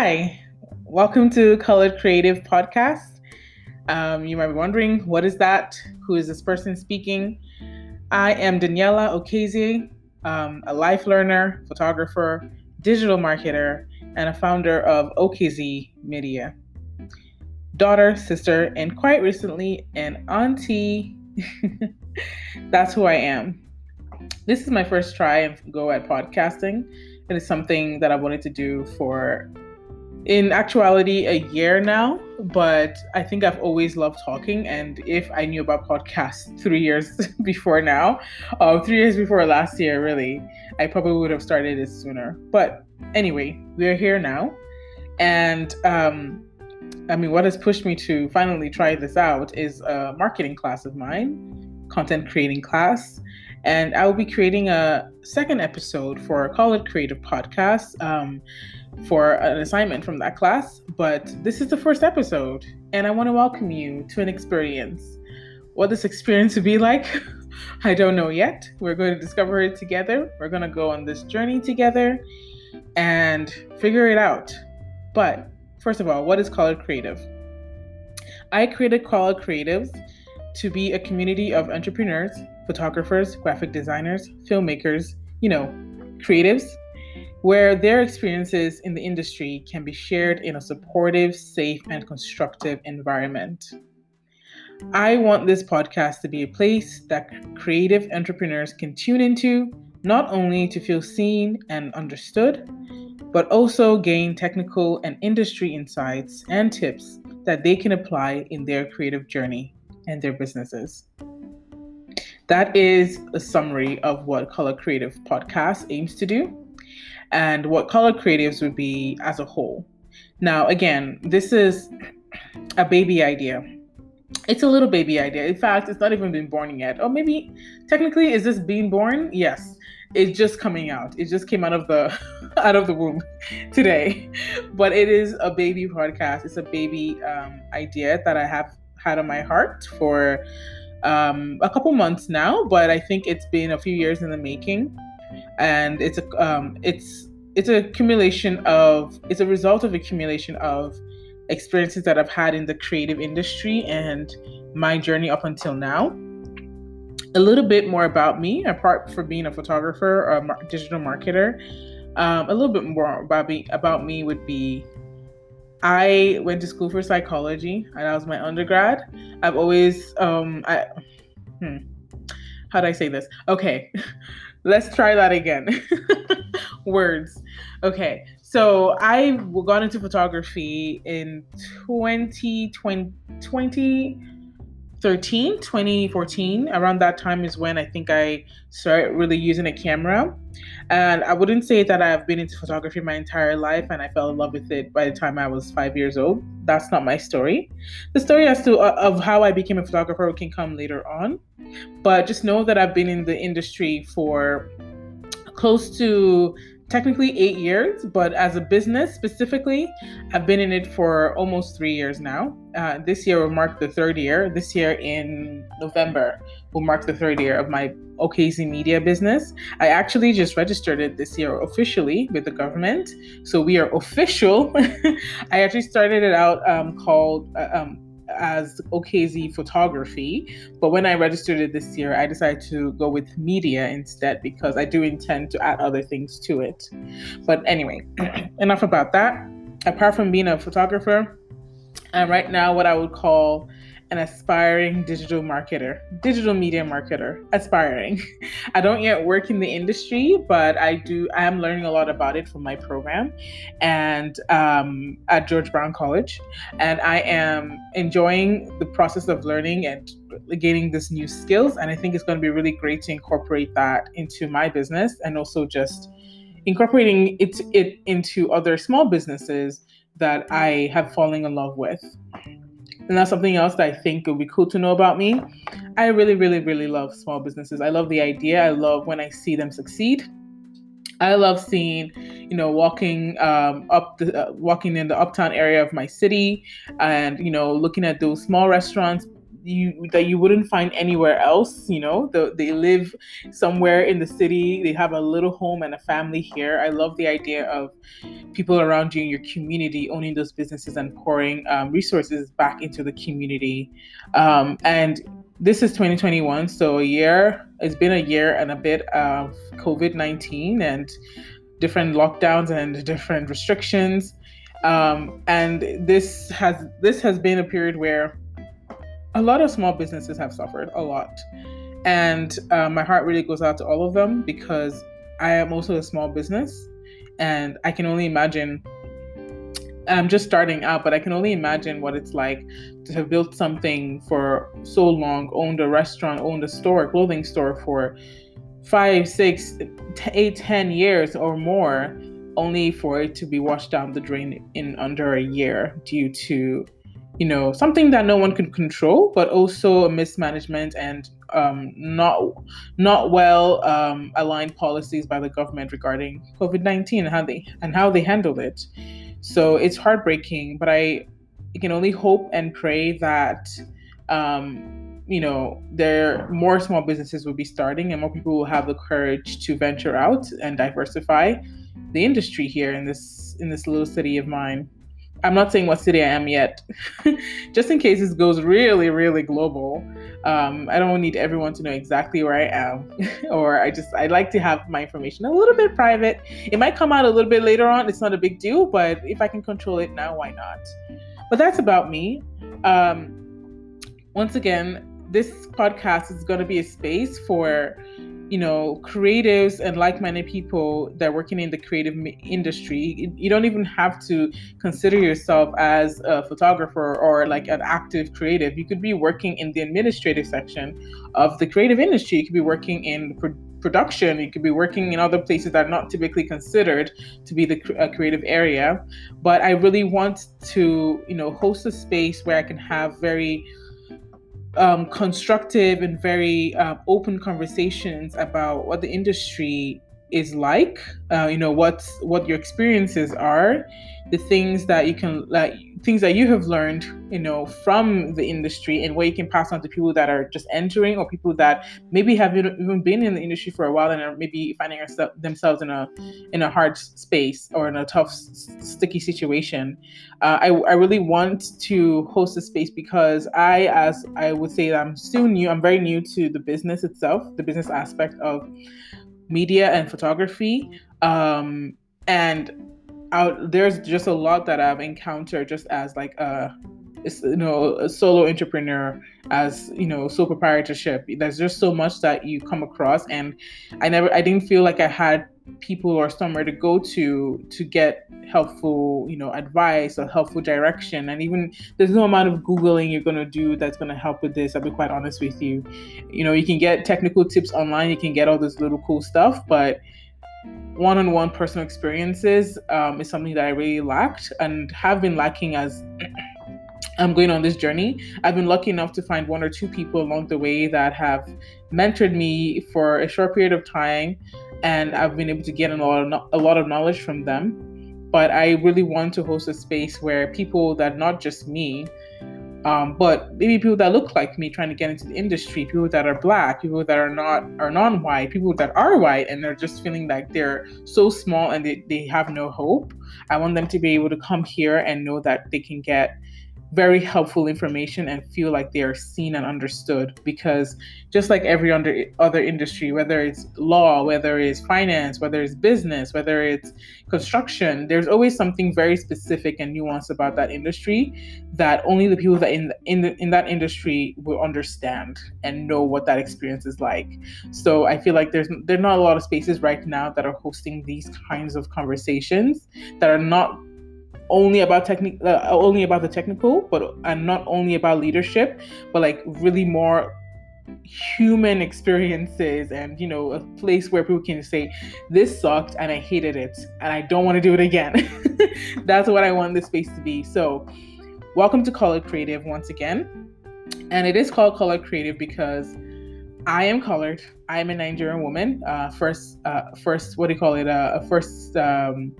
Hi, welcome to Colored Creative Podcast. Um, you might be wondering, what is that? Who is this person speaking? I am Daniella Okezie, um, a life learner, photographer, digital marketer, and a founder of OKZ Media. Daughter, sister, and quite recently, an auntie. That's who I am. This is my first try and go at podcasting. It is something that I wanted to do for in actuality a year now, but I think I've always loved talking. And if I knew about podcasts three years before now, uh, three years before last year, really, I probably would have started it sooner. But anyway, we're here now. And um, I mean, what has pushed me to finally try this out is a marketing class of mine, content creating class. And I will be creating a second episode for a Coloured Creative podcast. Um, for an assignment from that class, but this is the first episode, and I want to welcome you to an experience. What this experience will be like, I don't know yet. We're going to discover it together. We're going to go on this journey together and figure it out. But first of all, what is Coloured Creative? I created Coloured Creatives to be a community of entrepreneurs, photographers, graphic designers, filmmakers, you know, creatives where their experiences in the industry can be shared in a supportive, safe, and constructive environment. I want this podcast to be a place that creative entrepreneurs can tune into, not only to feel seen and understood, but also gain technical and industry insights and tips that they can apply in their creative journey and their businesses. That is a summary of what Color Creative Podcast aims to do and what color creatives would be as a whole. Now, again, this is a baby idea. It's a little baby idea. In fact, it's not even been born yet. Or maybe technically is this being born? Yes. It's just coming out. It just came out of the out of the womb today. But it is a baby podcast. It's a baby um, idea that I have had on my heart for um, a couple months now, but I think it's been a few years in the making and it's a um, it's it's a accumulation of it's a result of accumulation of experiences that I've had in the creative industry and my journey up until now. A little bit more about me, apart from being a photographer or a digital marketer. Um, a little bit more about me about me would be I went to school for psychology and that was my undergrad. I've always um I hmm, how do I say this? Okay. Let's try that again. Words. Okay. So I got into photography in 2020, 2013, 2014. Around that time is when I think I started really using a camera. And I wouldn't say that I've been into photography my entire life and I fell in love with it by the time I was five years old. That's not my story. The story as to uh, of how I became a photographer can come later on. But just know that I've been in the industry for close to technically eight years, but as a business specifically, I've been in it for almost three years now. Uh, this year will mark the third year. This year in November will mark the third year of my OKZ Media business. I actually just registered it this year officially with the government. So we are official. I actually started it out um, called. Uh, um, as OKZ photography. But when I registered it this year, I decided to go with media instead because I do intend to add other things to it. But anyway, enough about that. Apart from being a photographer, I'm right now what I would call an aspiring digital marketer, digital media marketer, aspiring. I don't yet work in the industry, but I do. I am learning a lot about it from my program, and um, at George Brown College, and I am enjoying the process of learning and gaining this new skills. And I think it's going to be really great to incorporate that into my business, and also just incorporating it it into other small businesses that I have fallen in love with. And that's something else that I think would be cool to know about me. I really, really, really love small businesses. I love the idea. I love when I see them succeed. I love seeing, you know, walking um, up the uh, walking in the uptown area of my city, and you know, looking at those small restaurants, you that you wouldn't find anywhere else. You know, the, they live somewhere in the city. They have a little home and a family here. I love the idea of people around you in your community owning those businesses and pouring um, resources back into the community. Um, and this is 2021, so a year. It's been a year and a bit of COVID 19 and different lockdowns and different restrictions. Um, and this has this has been a period where a lot of small businesses have suffered a lot, and uh, my heart really goes out to all of them because I am also a small business, and I can only imagine. I'm just starting out, but I can only imagine what it's like to have built something for so long, owned a restaurant, owned a store, clothing store for five, six, eight, ten years or more, only for it to be washed down the drain in under a year due to, you know, something that no one can control, but also a mismanagement and um, not not well um, aligned policies by the government regarding COVID nineteen and how they and how they handled it. So it's heartbreaking, but I can only hope and pray that um, you know there more small businesses will be starting and more people will have the courage to venture out and diversify the industry here in this in this little city of mine i'm not saying what city i am yet. Just in case this goes really really global um, i don't need everyone to know exactly where i am. Or i just i like to have my information a little bit private. It might come out a little bit later on. It's not a big deal but if i can control it now why not? But that's about me. Um, once again this podcast is going to be a space for you know creatives and like-minded people that are working in the creative industry you don't even have to consider yourself as a photographer or like an active creative. You could be working in the administrative section of the creative industry. You could be working in pro- production. You could be working in other places that are not typically considered to be the creative area. But i really want to you know host a space where i can have very um, constructive and very uh, open conversations about what the industry is like uh, you know what's what your experiences are the things that you can like things that you have learned you know from the industry and what you can pass on to people that are just entering or people that maybe have even been in the industry for a while and are maybe finding themselves in a in a hard space or in a tough sticky situation uh, I, I really want to host a space because i as i would say i'm still new i'm very new to the business itself the business aspect of media and photography. Um, and out there's just a lot that I've encountered just as like a you know a solo entrepreneur as you know sole proprietorship. There's just so much that you come across and i never i didn't feel like i had people or somewhere to go to to get helpful you know advice or helpful direction. And even there's no amount of googling you're going to do that's going to help with this i'll be quite honest with you. You know you can get technical tips online you can get all this little cool stuff but one-on-one personal experiences um, is something that i really lacked and have been lacking as I'm going on this journey. I've been lucky enough to find one or two people along the way that have mentored me for a short period of time and I've been able to get a lot of a lot of knowledge from them. But I really want to host a space where people that not just me, um, but maybe people that look like me trying to get into the industry, people that are black, people that are not are non-white, people that are white and they're just feeling like they're so small and they, they have no hope. I want them to be able to come here and know that they can get very helpful information and feel like they are seen and understood because just like every under, other industry whether it's law whether it's finance whether it's business whether it's construction there's always something very specific and nuanced about that industry that only the people that in in, the, in that industry will understand and know what that experience is like. So i feel like there's there's not a lot of spaces right now that are hosting these kinds of conversations that are not only about technique uh, only about the technical but and not only about leadership but like really more human experiences and you know a place where people can say this sucked and i hated it and i don't want to do it again. That's what i want this space to be. So welcome to colored creative once again. And it is called colored creative because i am colored. I am a nigerian woman uh, first uh, first what do you call it? Uh, first um,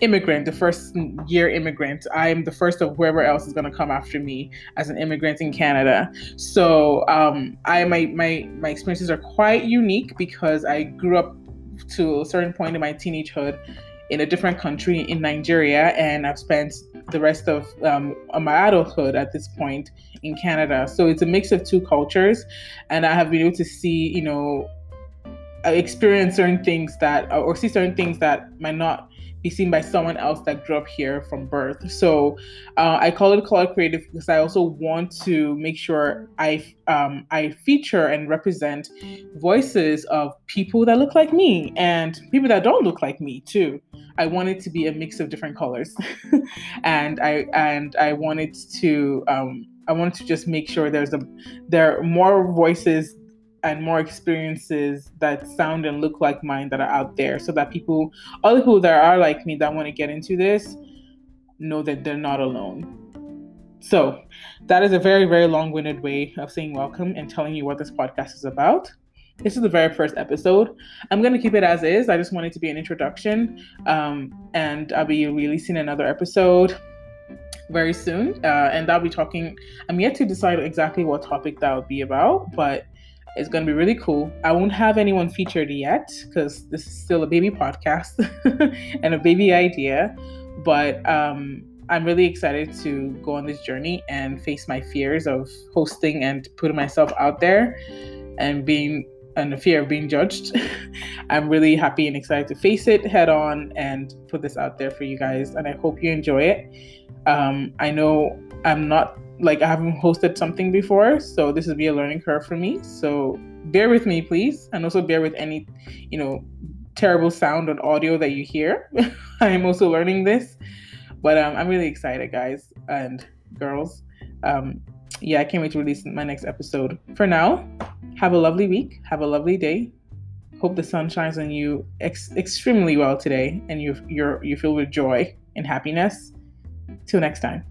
immigrant, the first year immigrant. I'm the first of whoever else is going to come after me as an immigrant in Canada. So um, I my my my experiences are quite unique because I grew up to a certain point in my teenagehood in a different country in Nigeria, and I've spent the rest of um, my adulthood at this point in Canada. So it's a mix of two cultures, and I have been able to see, you know, experience certain things that, or see certain things that might not be seen by someone else that grew up here from birth. So uh, I call it Color Creative because I also want to make sure I um, I feature and represent voices of people that look like me and people that don't look like me too. I want it to be a mix of different colors, and I and I wanted to um, I wanted to just make sure there's a there are more voices and more experiences that sound and look like mine that are out there so that people other people that are like me that want to get into this know that they're not alone. So that is a very very long-winded way of saying welcome and telling you what this podcast is about. This is the very first episode. I'm going to keep it as is. I just want it to be an introduction um, and i'll be releasing another episode very soon uh, and i'll be talking i'm yet to decide exactly what topic that would be about but it's going to be really cool. I won't have anyone featured yet because this is still a baby podcast and a baby idea. But um, I'm really excited to go on this journey and face my fears of hosting and putting myself out there and being and the fear of being judged. I'm really happy and excited to face it head on and put this out there for you guys. And I hope you enjoy it. Um, I know I'm not like I haven't hosted something before, so this will be a learning curve for me. So bear with me, please, and also bear with any, you know, terrible sound on audio that you hear. I'm also learning this, but um, I'm really excited, guys and girls. Um, yeah, I can't wait to release my next episode. For now, have a lovely week. Have a lovely day. Hope the sun shines on you ex- extremely well today, and you you're you feel with joy and happiness. Till next time.